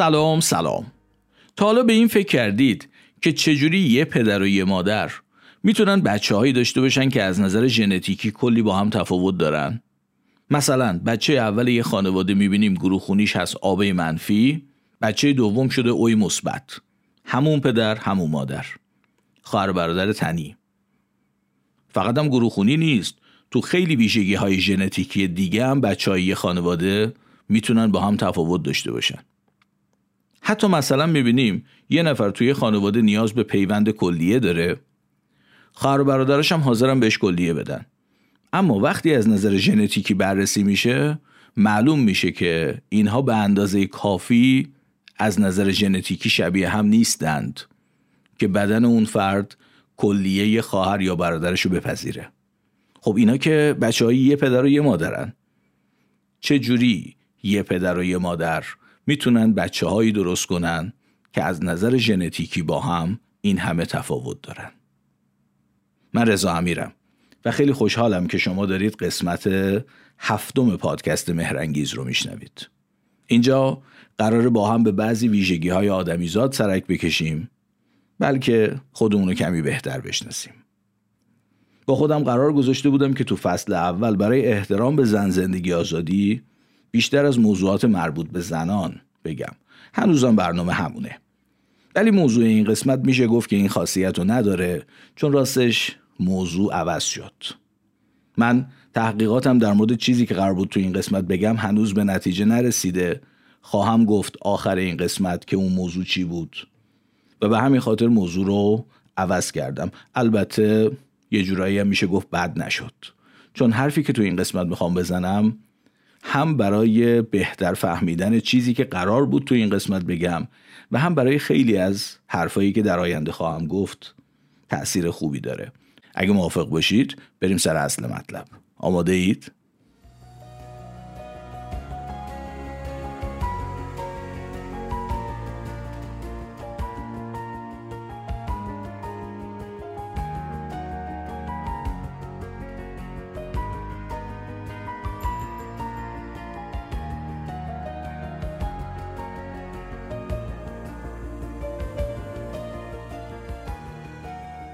سلام سلام. تا حالا به این فکر کردید که چجوری یه پدر و یه مادر می‌تونن بچه هایی داشته باشن که از نظر ژنتیکی کلی با هم تفاوت دارن؟ مثلا بچه اول یه خانواده می‌بینیم گروه خونیش هست آبه منفی بچه دوم شده اوی مثبت. همون پدر همون مادر. خواهر برادر تنی. فقط هم گروه خونی نیست. تو خیلی ویژگی های ژنتیکی دیگه هم بچه های خانواده می‌تونن با هم تفاوت داشته باشن. حتی مثلا می‌بینیم یه نفر توی خانواده نیاز به پیوند کلیه داره. خواهر و برادرش هم حاضرن بهش کلیه بدن. اما وقتی از نظر ژنتیکی بررسی میشه معلوم میشه که اینها به اندازه کافی از نظر ژنتیکی شبیه هم نیستند که بدن اون فرد کلیه خواهر یا برادرش رو بپذیره. خب اینا که بچه یه پدر و یه مادرن. چه جوری یه پدر و یه مادر می‌تونن بچه هایی درست کنن که از نظر ژنتیکی با هم این همه تفاوت دارن. من رضا امیرم و خیلی خوشحالم که شما دارید قسمت هفتم پادکست مهرنگیز رو میشنوید. اینجا قرار با هم به بعضی ویژگی های آدمیزاد سرک بکشیم بلکه خودمونو کمی بهتر بشناسیم. با خودم قرار گذاشته بودم که تو فصل اول برای احترام به زن زندگی آزادی بیشتر از موضوعات مربوط به زنان بگم. هنوزم برنامه همونه. ولی موضوع این قسمت میشه گفت که این خاصیت رو نداره چون راستش موضوع عوض شد. من تحقیقاتم در مورد چیزی که قرار بود تو این قسمت بگم هنوز به نتیجه نرسیده. خواهم گفت آخر این قسمت که اون موضوع چی بود. و به همین خاطر موضوع رو عوض کردم. البته یه جورایی هم میشه گفت بد نشد. چون حرفی که تو این قسمت می‌خوام بزنم هم برای بهتر فهمیدن چیزی که قرار بود تو این قسمت بگم و هم برای خیلی از حرفایی که در آینده خواهم گفت تأثیر خوبی داره اگه موافق باشید بریم سر اصل مطلب آماده اید؟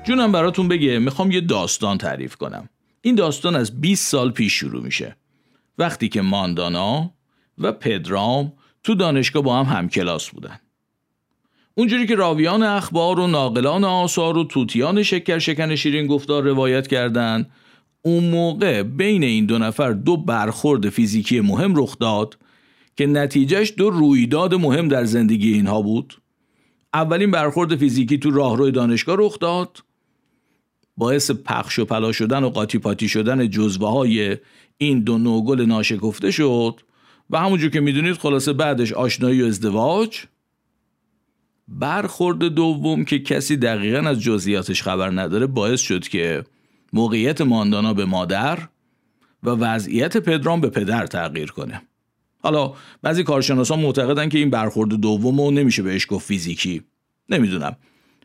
جونم براتون بگه می‌خوام یه داستان تعریف کنم. این داستان از 20 سال پیش شروع میشه. وقتی که ماندانا و پدرام تو دانشگاه با هم همکلاس بودن. اونجوری که راویان اخبار و ناقلان آثار و توتیان شکر شکن شیرین گفتار روایت کردند اون موقع بین این دو نفر دو برخورد فیزیکی مهم رخ داد که نتیجهش دو رویداد مهم در زندگی اینها بود. اولین برخورد فیزیکی تو راهروی دانشگاه رخ داد. باعث پخش و پلا شدن و قاطی پاتی شدن جزوه های این دو نوگل ناشکفته شد و همونجور که می‌دونید خلاصه بعدش آشنایی و ازدواج. برخورد دوم که کسی دقیقا از جزئیاتش خبر نداره باعث شد که موقعیت ماندانا به مادر و وضعیت پدرام به پدر تغییر کنه. حالا بعضی کارشناسان معتقدن که این برخورد دوم رو نمیشه بهش گفت فیزیکی. نمی‌دونم.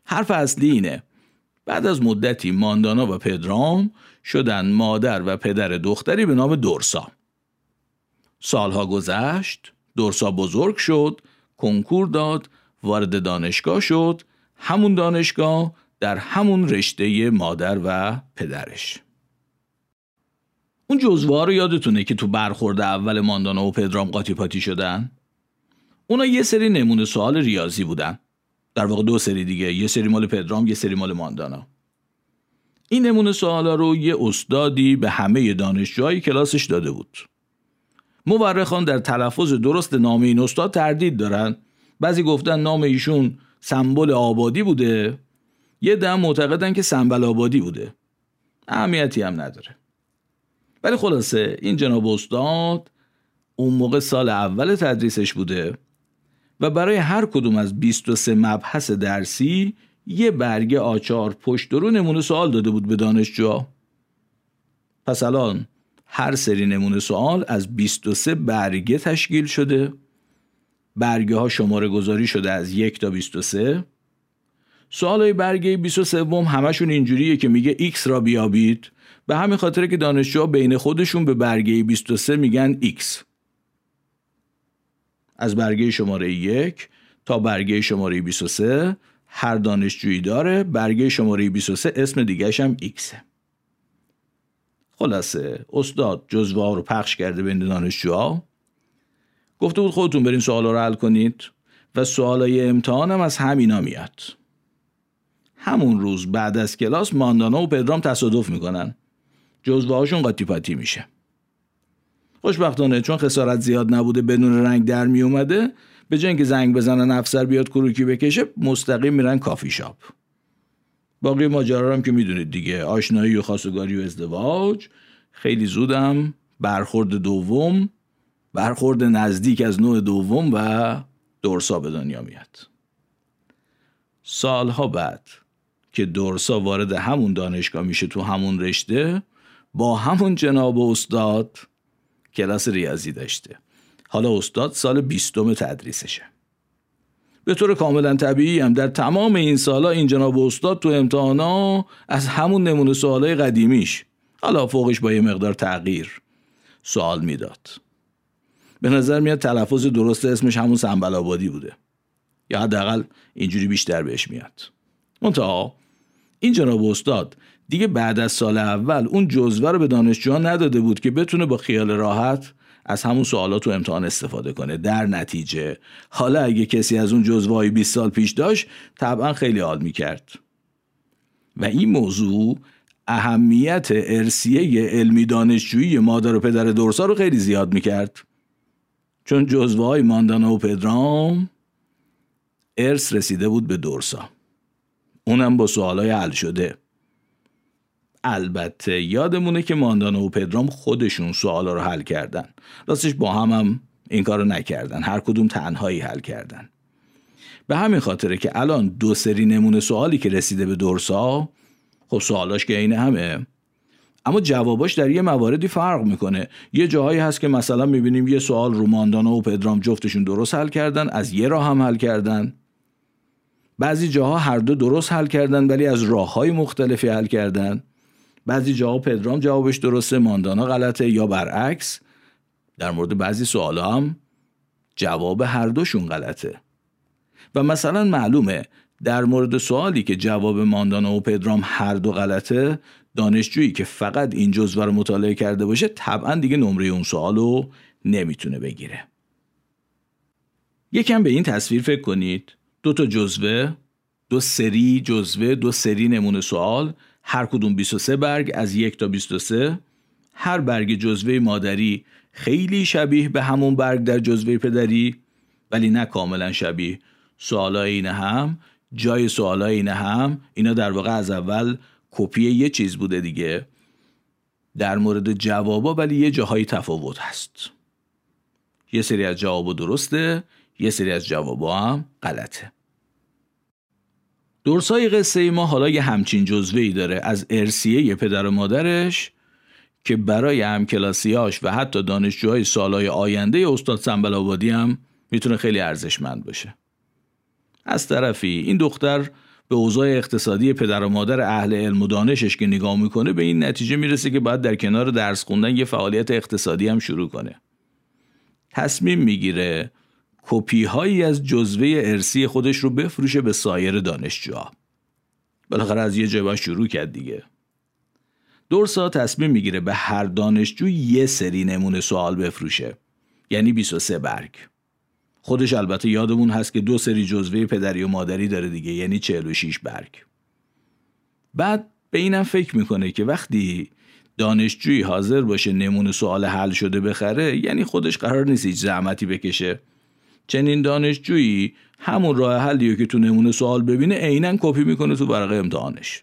حرف اصلی اینه. بعد از مدتی ماندانا و پدرام شدن مادر و پدر دختری به نام دورسا. سالها گذشت، دورسا بزرگ شد، کنکور داد، وارد دانشگاه شد، همون دانشگاه در همون رشته مادر و پدرش. اون جزوه رو یادتونه که تو برخورد اول ماندانا و پدرام قاطی پاتی شدن؟ اونا یه سری نمونه سوال ریاضی بودن. در واقع دو سری دیگه. یه سری مال پدرام یه سری مال ماندانا. این نمونه سوالا رو یه استادی به همه دانشجوهای کلاسش داده بود. مورخان در تلفظ درست نام این استاد تردید دارن. بعضی گفتن نام ایشون سمبل آبادی بوده. یه دم معتقدن که سنبل آبادی بوده. اهمیتی هم نداره. ولی خلاصه این جناب استاد اون موقع سال اول تدریسش بوده. و برای هر کدوم از 23 مبحث درسی یه برگه آچار پشت رو نمونه سوال داده بود به دانشجو پس الان هر سری نمونه سوال از 23 برگه تشکیل شده. برگه ها شماره گذاری شده از یک تا 23 سوال های برگه 23 وم همشون اینجوریه که میگه x را بیابید. به همین خاطر که دانشجو بین خودشون به برگه 23 میگن x از برگه شماره یک تا برگه شماره 23 هر دانشجویی داره برگه شماره 23 اسم دیگهش هم ایکسه خلاصه استاد جزوه ها رو پخش کرده بین دانشجوها. گفته بود خودتون برین سوالا رو حل کنید و سوالای امتحان هم از همینا میاد. همون روز بعد از کلاس ماندانا و پدرام تصادف می‌کنن. جزوه هاشون قاطی پاتی میشه. خوشبختانه چون خسارت زیاد نبوده بدون رنگ در می اومده به جای اینکه زنگ بزنن افسر بیاد کروکی بکشه مستقیم میرن کافی شاپ. باقی ماجرا هم که می‌دونید دیگه. آشنایی و خواستگاری و ازدواج. خیلی زودم برخورد دوم برخورد نزدیک از نوع دوم و دورسا به دنیا میاد. سالها بعد که دورسا وارد همون دانشگاه میشه تو همون رشته با همون جناب استاد کلاس ریاضی داشته. حالا استاد سال بیستم تدریسشه. به طور کاملا طبیعی هم در تمام این سالا این جناب استاد تو امتحانا از همون نمونه سوالای قدیمیش حالا فوقش با یه مقدار تغییر سوال می‌داد. به نظر میاد تلفظ درست اسمش همون سنبل آبادی بوده. یا حداقل اینجوری بیشتر بهش میاد. منتها این جناب استاد دیگه بعد از سال اول اون جزوه رو به دانشجوها نداده بود که بتونه با خیال راحت از همون سوالات و امتحان استفاده کنه. در نتیجه حالا اگه کسی از اون جزوه 20 سال پیش داشت طبعا خیلی حال می‌کرد. و این موضوع اهمیت ارسیه علمی دانشجویی مادر و پدر دورسا رو خیلی زیاد می‌کرد. چون جزوه های ماندانا و پدرام ارث رسیده بود به دورسا. اونم با سوالای حل شده. البته یادمونه که ماندانا و پدرام خودشون سوالا رو حل کردن. راستش با هم هم این کارو نکردن. هر کدوم تنهایی حل کردن. به همین خاطره که الان دو سری نمونه سوالی که رسیده به دورسا خب سوالاش که اینه همه. اما جواباش در یه مواردی فرق می‌کنه. یه جاهایی هست که مثلا می‌بینیم یه سوال رو ماندانا و پدرام جفتشون درست حل کردن از یه راه هم حل کردن. بعضی جاها هر دو درست حل کردن ولی از راه های مختلفی حل کردن. بعضی جاها پدرام جوابش درسته ماندانا غلطه یا برعکس. در مورد بعضی سوال هم جواب هر دوشون غلطه. و مثلا معلومه در مورد سوالی که جواب ماندانا و پدرام هر دو غلطه دانشجویی که فقط این جزوه رو مطالعه کرده باشه طبعا دیگه نمره اون سوال رو نمی‌تونه بگیره. یکم به این تصویر فکر کنید. دو تا جزوه دو سری جزوه دو سری نمونه سوال. هر کدوم 23 برگ از یک تا 23 هر برگ جزوه مادری خیلی شبیه به همون برگ در جزوه پدری ولی نه کاملا شبیه. سوالای این هم جای سوالای این هم اینا در واقع از اول کپی یه چیز بوده دیگه. در مورد جوابا ولی یه جاهای تفاوت هست. یه سری از جوابا درسته یه سری از جوابا هم غلطه. درسای قصه ما حالا یه همچین جزوه ای داره از ارسیه پدر و مادرش که برای همکلاسیاش و حتی دانشجوهای سالهای آینده استاد سنبل آبادی هم می‌تونه خیلی ارزشمند باشه. از طرفی این دختر به اوضاع اقتصادی پدر و مادر اهل علم و دانشش که نگاه می‌کنه به این نتیجه می‌رسه که باید در کنار درس خوندن یه فعالیت اقتصادی هم شروع کنه. تصمیم می‌گیره کپی هایی از جزوه ارسی خودش رو بفروشه به سایر دانشجوها. بالاخره از یه جای شروع کرد دیگه. دورسا تصمیم می‌گیره به هر دانشجو یه سری نمونه سوال بفروشه. یعنی 23 برگ. خودش البته یادمون هست که دو سری جزوه پدری و مادری داره دیگه یعنی 46 برگ. بعد به اینم فکر می‌کنه که وقتی دانشجویی حاضر باشه نمونه سوال حل شده بخره یعنی خودش قرار نیست هیچ زحمتی بکشه. چنین دانشجویی همون راه حلیو که تو نمونه سوال ببینه عینا کپی می‌کنه تو ورقه امتحانش.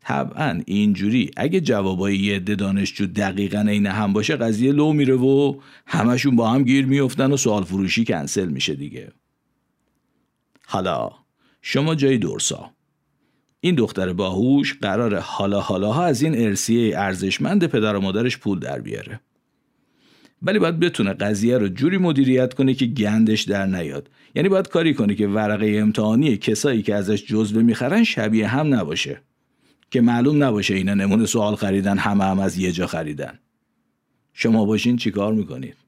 طبعا اینجوری. اگه جوابای یه عده دانشجو دقیقا عین هم باشه قضیه لو میره و همشون با هم گیر میفتن و سوال فروشی کنسل میشه دیگه. حالا شما جای دورسا. این دختر باهوش قرار حالا حالاها از این ارسیه ارزشمند پدر و مادرش پول در بیاره. ولی باید بتونه قضیه رو جوری مدیریت کنه که گندش در نیاد. یعنی باید کاری کنه که ورقه امتحانی کسایی که ازش جزوه می‌خرن شبیه هم نباشه. که معلوم نباشه اینا نمونه سوال خریدن همه هم از یه جا خریدن. شما باشین چیکار می‌کنید؟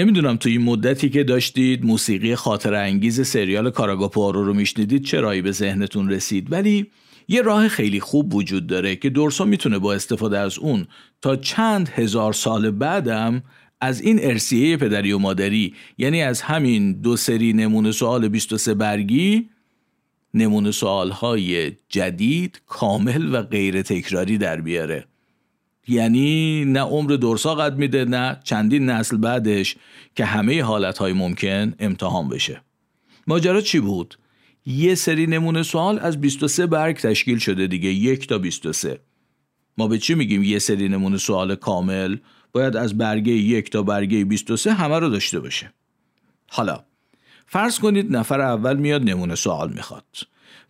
نمی‌دونم تو این مدتی که داشتید موسیقی خاطر انگیز سریال کاراگاپارو رو میشنیدید چه رایی به ذهنتون رسید؟ ولی یه راه خیلی خوب وجود داره که دورسا می‌تونه با استفاده از اون تا چند هزار سال بعدم از این ارسیه پدری و مادری یعنی از همین دو سری نمونه سوال 23 برگی نمونه سوال های جدید کامل و غیر تکراری در بیاره. یعنی نه عمر دورسا قد میده نه چندین نسل بعدش که همه حالت های ممکن امتحان بشه. ماجرا چی بود؟ یه سری نمونه سوال از 23 برگ تشکیل شده دیگه یک تا 23 ما به چی میگیم یه سری نمونه سوال کامل باید از برگه یک تا برگه 23 همه رو داشته باشه؟ حالا فرض کنید نفر اول میاد نمونه سوال می‌خواد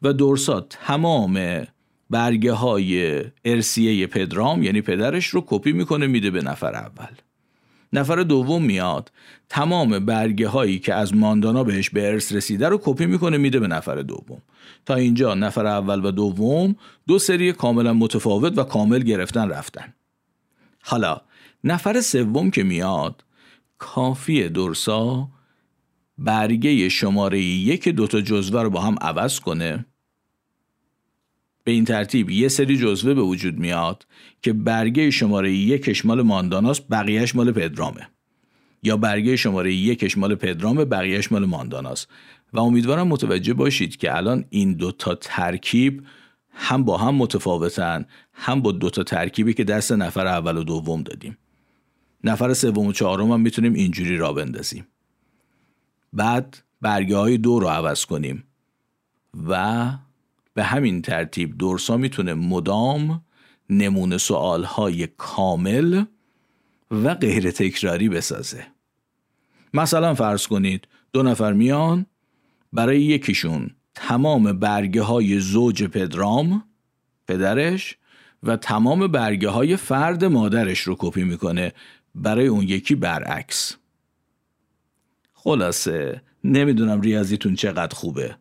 و دورسا تمام برگه های ارسیه پدرام یعنی پدرش رو کپی می‌کنه میده به نفر اول. نفر دوم میاد تمام برگه هایی که از ماندانا بهش به ارث رسیده رو کپی می‌کنه میده به نفر دوم. تا اینجا نفر اول و دوم دو سری کاملا متفاوت و کامل گرفتن رفتن. حالا نفر سوم که میاد کافی درسا برگه شماره یک دوتا جزوه رو با هم عوض کنه. به این ترتیب یه سری جزوه به وجود میاد که برگه شماره یکش مال مانداناست بقیهش مال پدرامه. یا برگه شماره یکش مال پدرامه بقیهش مال مانداناست و امیدوارم متوجه باشید که الان این دوتا ترکیب هم با هم متفاوتن هم با دوتا ترکیبی که دست نفر اول و دوم دادیم. نفر سوم و چهارم هم می‌تونیم اینجوری را بندازیم. بعد برگه های دو رو عوض کنیم و به همین ترتیب دورسا می‌تونه مدام نمونه سوال های کامل و غیر تکراری بسازه. مثلا فرض کنید دو نفر میان برای یکیشون تمام برگه های زوج پدرام پدرش و تمام برگه های فرد مادرش رو کپی می‌کنه برای اون یکی برعکس. خلاصه نمی‌دونم ریاضیتون چقدر خوبه.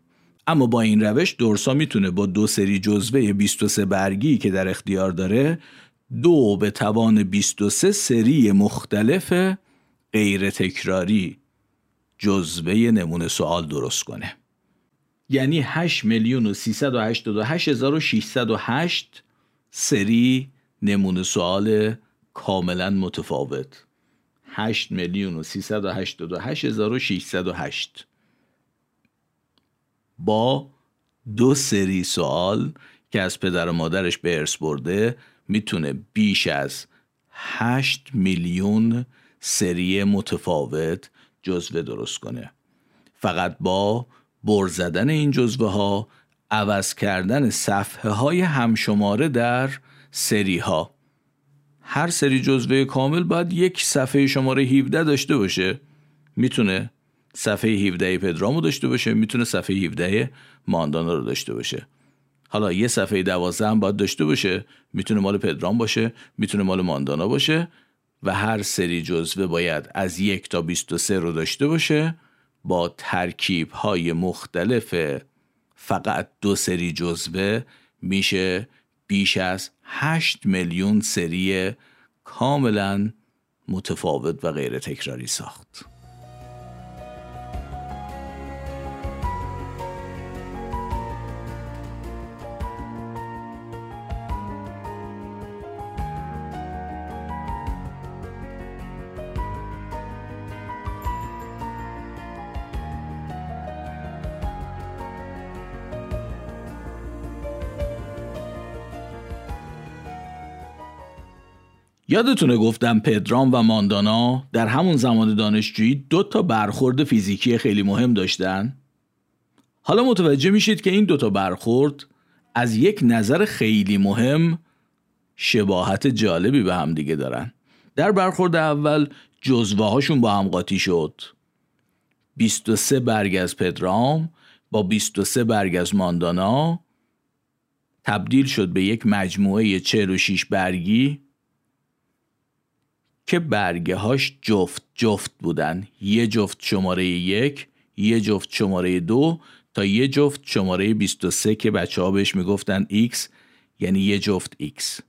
اما با این روش دورسا می‌تونه با دو سری جزوه 23 برگی که در اختیار داره دو به توان 23 سری مختلف غیر تکراری جزوه نمونه سوال درست کنه. یعنی 8 میلیون و 388 سری نمونه سوال کاملا متفاوت. 8 میلیون و 388 با دو سری سوال که از پدر و مادرش به ارث برده می‌تونه بیش از 8 میلیون سری متفاوت جزوه درست کنه. فقط با بر زدن این جزوه ها عوض کردن صفحه های همشماره در سری ها هر سری جزوه کامل باید یک صفحه شماره 17 داشته باشه. می‌تونه صفحه 17 پدرامو داشته باشه می‌تونه صفحه 17 ماندانا رو داشته باشه حالا یه صفحه 12 هم باید داشته باشه می‌تونه مال پدرام باشه می‌تونه مال ماندانا باشه و هر سری جزوه باید از یک تا 23 رو داشته باشه با ترکیب های مختلف فقط دو سری جزوه میشه بیش از 8 میلیون سری کاملا متفاوت و غیر تکراری ساخت. یادتونه گفتم پدرام و ماندانا در همون زمان دانشجویی دو تا برخورد فیزیکی خیلی مهم داشتن؟ حالا متوجه میشید که این دو تا برخورد از یک نظر خیلی مهم شباهت جالبی به هم دیگه دارن. در برخورد اول جزوه هاشون با هم قاطی شد. 23 برگ از پدرام با 23 برگ از ماندانا تبدیل شد به یک مجموعه 46 برگی که برگه هاش جفت جفت بودن. یه جفت شماره یک یه جفت شماره دو تا یه جفت شماره 23 که بچه ها بهش می‌گفتن X یعنی یه جفت X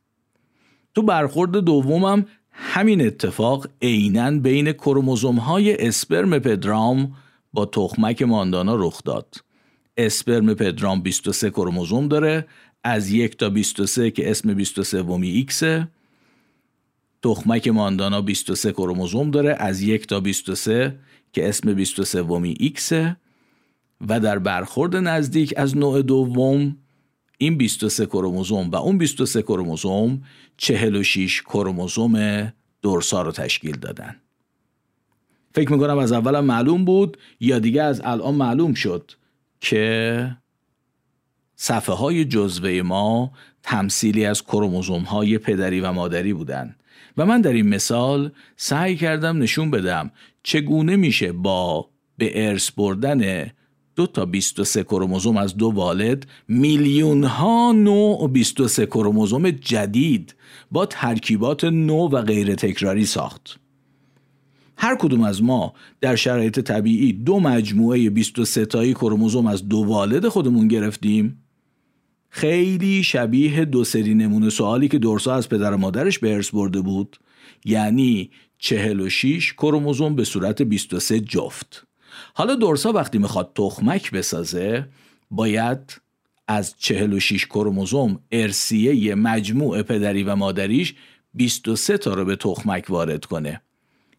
تو برخورد دومم همین اتفاق عینا بین کروموزوم های اسپرم پدرام با تخمک ماندانا رخ داد. اسپرم پدرام 23 کروموزوم داره از یک تا 23 که اسم 23 ومی ایکسه. تخمک ماندانا 23 کروموزوم داره از یک تا 23 که اسم 23 ومی ایکسه و در برخورد نزدیک از نوع دوم این 23 کروموزوم و اون 23 کروموزوم 46 کروموزوم دورسا رو تشکیل دادن. فکر می‌کنم از اولم معلوم بود یا دیگه از الان معلوم شد که صفحه های جزوه ما تمثیلی از کروموزوم های پدری و مادری بودن. و من در این مثال سعی کردم نشون بدم چگونه میشه با به ارث بردن دو تا 23 کروموزوم از دو والد میلیون ها نوع 23 کروموزوم جدید با ترکیبات نو و غیر تکراری ساخت. هر کدوم از ما در شرایط طبیعی دو مجموعه 23 تایی کروموزوم از دو والد خودمون گرفتیم خیلی شبیه دو سری نمونه سوالی که دورسا از پدر و مادرش به ارث برده بود. یعنی 46 کروموزوم به صورت 23 جفت. حالا دورسا وقتی می‌خواد تخمک بسازه باید از 46 کروموزوم ارسیه مجموع پدری و مادریش 23 تا رو به تخمک وارد کنه.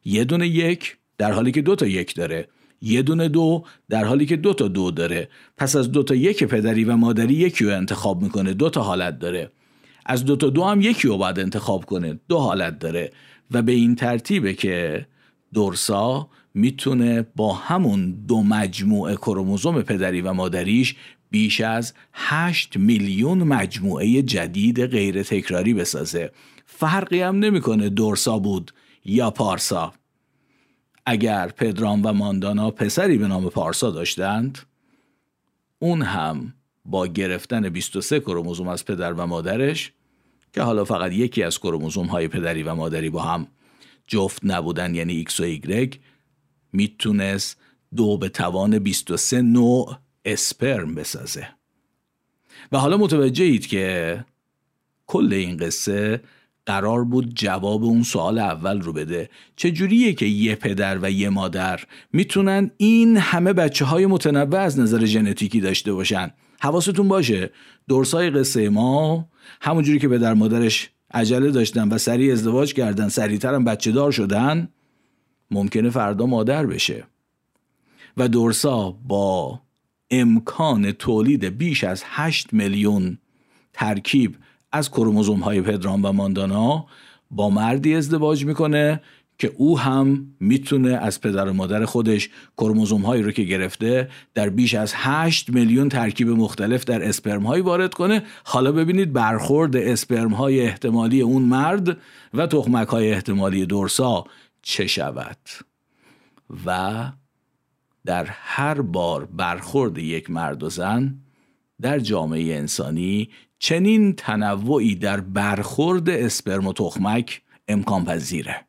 یه دونه یک در حالی که دو تا یک داره. یه دونه دو در حالی که دو تا دو داره. پس از دو تا یک پدری و مادری یکی رو انتخاب می‌کنه دو تا حالت داره. از دو تا دو هم یکی رو باید انتخاب کنه دو حالت داره. و به این ترتیبه که دورسا می‌تونه با همون دو مجموعه کروموزوم پدری و مادریش بیش از 8 میلیون مجموعه جدید غیر تکراری بسازه. فرقی هم نمی‌کنه دورسا بود یا پارسا. اگر پدرام و ماندانا پسری به نام پارسا داشتند اون هم با گرفتن 23 کروموزوم از پدر و مادرش که حالا فقط یکی از کروموزوم های پدری و مادری با هم جفت نبودن یعنی ایکس و ایگرگ می‌تونست دو به توان 23 نوع اسپرم بسازه. و حالا متوجه اید که کل این قصه قرار بود جواب اون سوال اول رو بده. چجوریه که یه پدر و یه مادر می‌تونن این همه بچه های متنوع از نظر ژنتیکی داشته باشن؟ حواستون باشه درسای قصه ما همونجوری که پدر مادرش عجله داشتن و سریع ازدواج کردن سریعتر هم بچه دار شدن ممکنه فردا مادر بشه. و دورسا با امکان تولید بیش از 8 میلیون ترکیب از کروموزوم های پدرام و ماندانا با مردی ازدواج می‌کنه که او هم می‌تونه از پدر و مادر خودش کروموزوم هایی رو که گرفته در بیش از 8 میلیون ترکیب مختلف در اسپرم هایی وارد کنه. حالا ببینید برخورد اسپرم های احتمالی اون مرد و تخمک های احتمالی دورسا چه شود. و در هر بار برخورد یک مرد و زن در جامعه انسانی چنین تنوعی در برخورد اسپرم و تخمک امکان پذیره.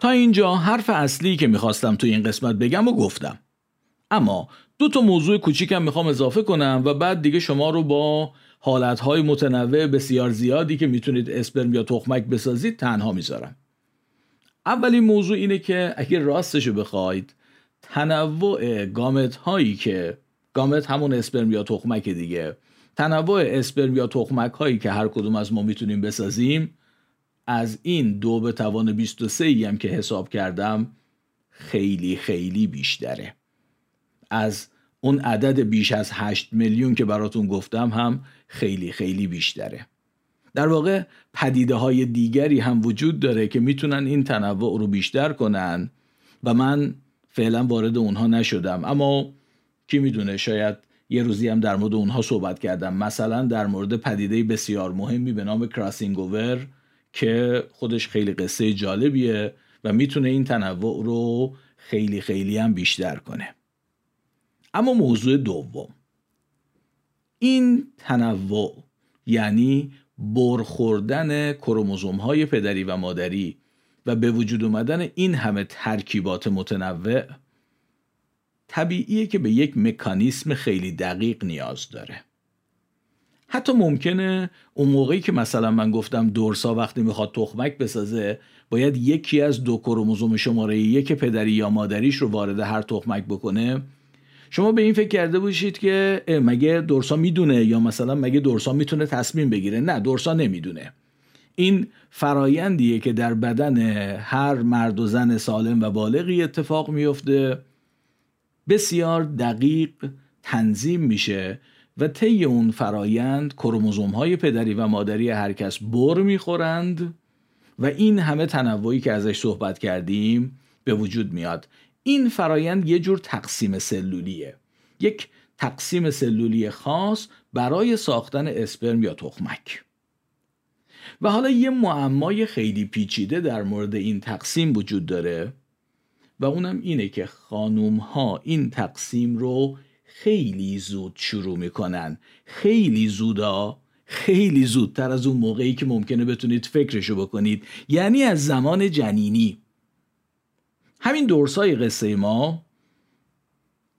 تا اینجا حرف اصلی که می‌خواستم تو این قسمت بگم و گفتم. اما دو تا موضوع کوچیکم می‌خوام اضافه کنم و بعد دیگه شما رو با حالتهای متنوع بسیار زیادی که می‌تونید اسپرم یا تخمک بسازید تنها می‌ذارم. اولین موضوع اینه که اگه راستشو بخواید تنوع گامت هایی که گامت همون اسپرم یا تخمک دیگه. تنوع اسپرم یا تخمک هایی که هر کدوم از ما می‌تونیم بسازیم از این دو به توان 23 ای هم که حساب کردم خیلی خیلی بیشتره. از اون عدد بیش از 8 میلیون که براتون گفتم هم خیلی خیلی بیشتره. در واقع پدیده های دیگری هم وجود داره که می‌تونن این تنوع رو بیشتر کنن و من فعلا وارد اونها نشدم. اما کی می‌دونه شاید یه روزی هم در مورد اونها صحبت کردم. مثلا در مورد پدیده بسیار مهمی به نام کراسینگ اوور که خودش خیلی قصه جالبیه و می‌تونه این تنوع رو خیلی خیلی هم بیشتر کنه. اما موضوع دوم. این تنوع یعنی برخوردن کروموزوم های پدری و مادری و به وجود اومدن این همه ترکیبات متنوع طبیعیه که به یک مکانیسم خیلی دقیق نیاز داره. حتی ممکنه اون موقعی که مثلا من گفتم دورسا وقتی می‌خواد تخمک بسازه باید یکی از دو کروموزوم شماره یک پدری یا مادریش رو وارد هر تخمک بکنه شما به این فکر کرده باشید که مگه دورسا می‌دونه یا مثلا مگه دورسا می‌تونه تصمیم بگیره؟ نه دورسا نمی‌دونه. این فرایندیه که در بدن هر مرد و زن سالم و بالغی اتفاق میفته بسیار دقیق تنظیم میشه و طی اون فرایند کروموزوم های پدری و مادری هر کس بر می‌خورند و این همه تنوعی که ازش صحبت کردیم به وجود میاد. این فرایند یه جور تقسیم سلولیه. یک تقسیم سلولی خاص برای ساختن اسپرم یا تخمک. و حالا یه معمای خیلی پیچیده در مورد این تقسیم وجود داره و اونم اینه که خانوم ها این تقسیم رو خیلی زود شروع می‌کنن. خیلی زودا خیلی زودتر از اون موقعی که ممکنه بتونید فکرشو بکنید. یعنی از زمان جنینی. همین دورسای قصه ما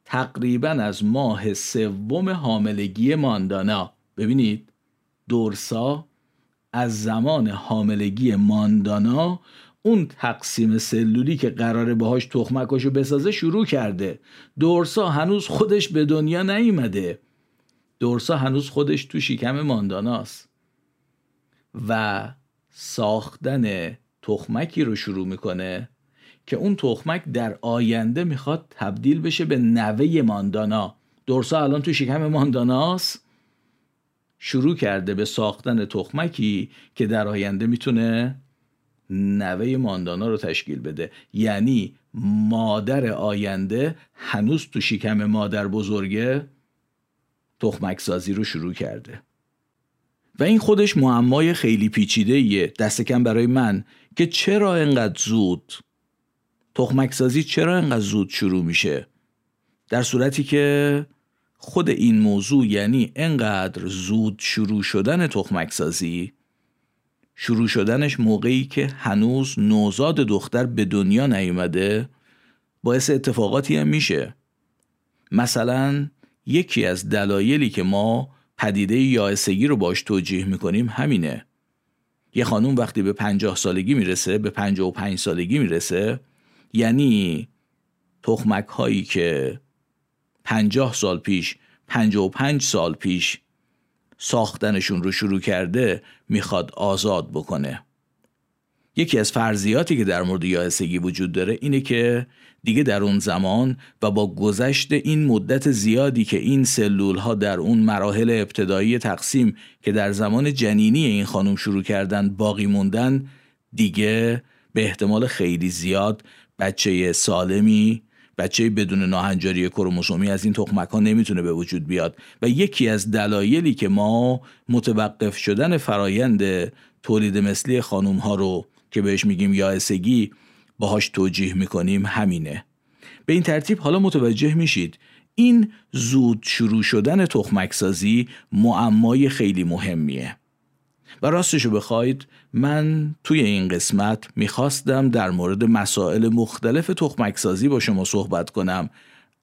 تقریبا از ماه سوم حاملگی ماندانا. ببینید دورسا از زمان حاملگی ماندانا اون تقسیم سلولی که قراره باهاش تخمکاشو بسازه شروع کرده. دورسا هنوز خودش به دنیا نیومده. دورسا هنوز خودش تو شکم مانداناست. و ساختن تخمکی رو شروع می‌کنه. که اون تخمک در آینده می‌خواد تبدیل بشه به نوه ماندانا. دورسا الان تو شکم مانداناست؟ شروع کرده به ساختن تخمکی که در آینده می‌تونه نوه ماندانا رو تشکیل بده. یعنی مادر آینده هنوز تو شکم مادر بزرگه تخمک سازی رو شروع کرده. و این خودش معمای خیلی پیچیده ایه دست کم برای من. که چرا انقدر زود تخمک سازی چرا انقدر زود شروع میشه؟ در صورتی که خود این موضوع یعنی انقدر زود شروع شدن تخمک سازی شروع شدنش موقعی که هنوز نوزاد دختر به دنیا نیومده باعث اتفاقاتی هم میشه. مثلا یکی از دلایلی که ما پدیده یائسگی رو باش توجیه می‌کنیم همینه. یه خانوم وقتی به پنجاه سالگی می‌رسه به پنجاه و پنج سالگی می‌رسه یعنی تخمک هایی که پنجاه سال پیش پنجاه و پنج سال پیش ساختنشون رو شروع کرده می‌خواد آزاد بکنه. یکی از فرضیاتی که در مورد یائسگی وجود داره اینه که دیگه در اون زمان و با گذشت این مدت زیادی که این سلول ها در اون مراحل ابتدایی تقسیم که در زمان جنینی این خانم شروع کردن باقی موندن دیگه به احتمال خیلی زیاد بچه سالمی بچه بدون ناهنجاری کروموسومی از این تخمک ها نمی‌تونه به وجود بیاد و یکی از دلایلی که ما متوقف شدن فرایند تولید مثلی خانوم ها رو که بهش میگیم یائسگی باهاش توجیه می‌کنیم همینه. به این ترتیب حالا متوجه میشید این زود شروع شدن تخمک سازی معمای خیلی مهمیه. و راستشو بخواید من توی این قسمت می‌خواستم در مورد مسائل مختلف تخمک سازی با شما صحبت کنم.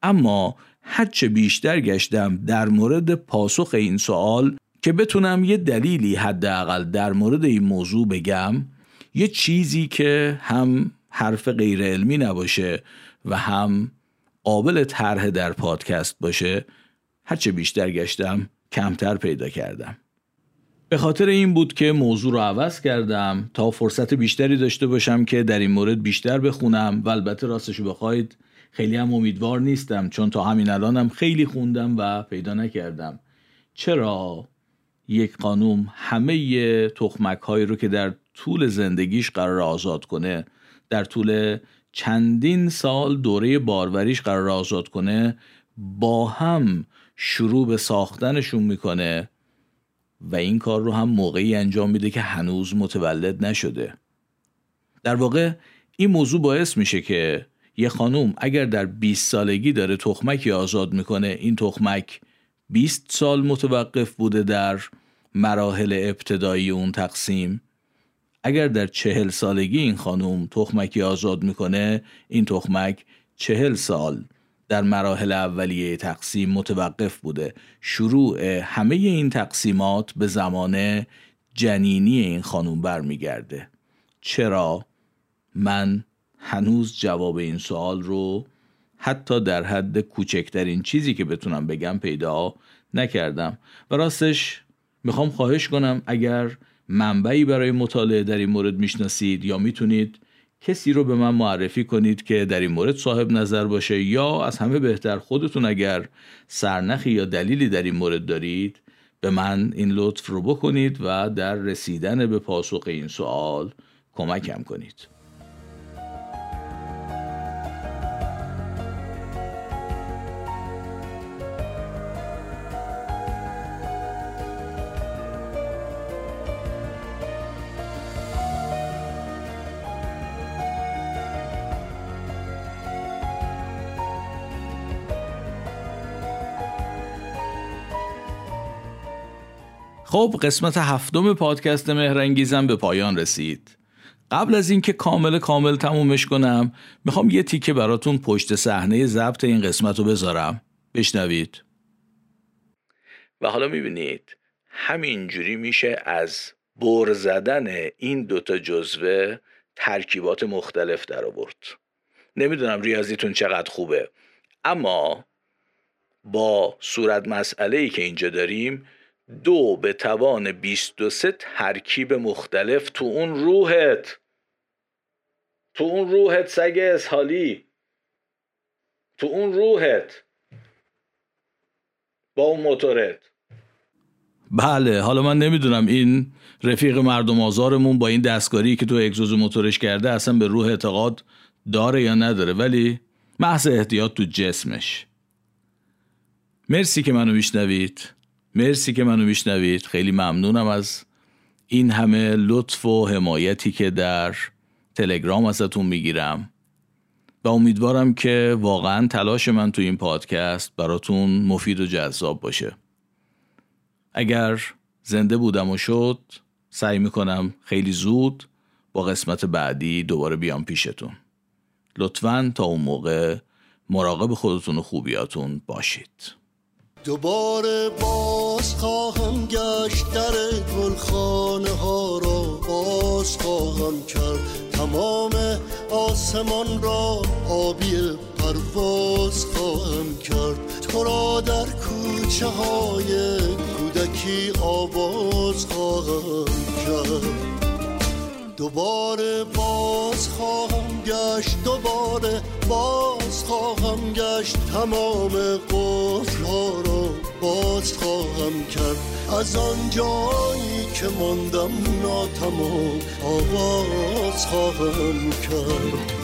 اما هرچه بیشتر گشتم در مورد پاسخ این سوال که بتونم یه دلیلی حداقل در مورد این موضوع بگم یه چیزی که هم حرف غیر علمی نباشه و هم قابل طرح در پادکست باشه هرچه بیشتر گشتم کمتر پیدا کردم. به خاطر این بود که موضوع رو عوض کردم تا فرصت بیشتری داشته باشم که در این مورد بیشتر بخونم و البته راستشو بخواید خیلی هم امیدوار نیستم چون تا همین الانم خیلی خوندم و پیدا نکردم. چرا؟ یک خانوم همه تخمک هایی رو که در طول زندگیش قرار آزاد کنه در طول چندین سال دوره باروریش قرار آزاد کنه با هم شروع به ساختنشون می‌کنه. و این کار رو هم موقعی انجام میده که هنوز متولد نشده. در واقع این موضوع باعث میشه که یه خانوم اگر در 20 سالگی داره تخمکی آزاد می‌کنه این تخمک 20 سال متوقف بوده در مراحل ابتدایی اون تقسیم. اگر در چهل سالگی این خانوم تخمکی آزاد می‌کنه این تخمک چهل سال در مراحل اولیه تقسیم متوقف بوده. شروع همه این تقسیمات به زمان جنینی این خانوم برمیگرده. چرا؟ من هنوز جواب این سوال رو حتی در حد کوچکترین چیزی که بتونم بگم پیدا نکردم. و راستش می‌خوام خواهش کنم اگر منبعی برای مطالعه در این مورد می‌شناسید یا می‌تونید کسی رو به من معرفی کنید که در این مورد صاحب نظر باشه یا از همه بهتر خودتون اگر سرنخی یا دلیلی در این مورد دارید به من این لطف رو بکنید و در رسیدن به پاسخ این سوال کمکم کنید. خب قسمت هفتم پادکست مهرنگیزم به پایان رسید. قبل از اینکه کامل کامل تمومش کنم می‌خوام یه تیکه براتون پشت صحنه ضبط این قسمت رو بذارم. بشنوید. و حالا می‌بینید همینجوری میشه از بر زدن این دوتا جزوه ترکیبات مختلف در آورد. نمی‌دونم ریاضیتون چقدر خوبه اما با صورت مسئله ای که اینجا داریم دو به توان 23 ترکیب مختلف تو اون روحت. تو اون روحت سگ اسحالی تو اون روحت. با اون موتورت. بله حالا من نمی‌دونم این رفیق مردم آزارمون با این دستکاری که تو اگزوز موتورش کرده اصلا به روح اعتقاد داره یا نداره ولی محض احتیاط تو جسمش. مرسی که منو میشنوید. مرسی که منو میشنوید. خیلی ممنونم از این همه لطف و حمایتی که در تلگرام ازتون می‌گیرم. و امیدوارم که واقعا تلاش من تو این پادکست براتون مفید و جذاب باشه. اگر زنده بودم و شد سعی می‌کنم خیلی زود با قسمت بعدی دوباره بیام پیشتون. لطفا تا اون موقع مراقب خودتون و خوبیاتون باشید. دوباره باز خواهم گشت در گلخانه ها را. باز خواهم کرد تمام آسمان را. آبی پرواز خواهم کرد. تو را در کوچه های کودکی آواز خواهم کرد. دوباره باز خواهم گشت. دوباره باز خواهم گشت تمام قفل ها را باز خواهم کرد. از آن جایی که ماندم ناتمام آواز خواهم کرد.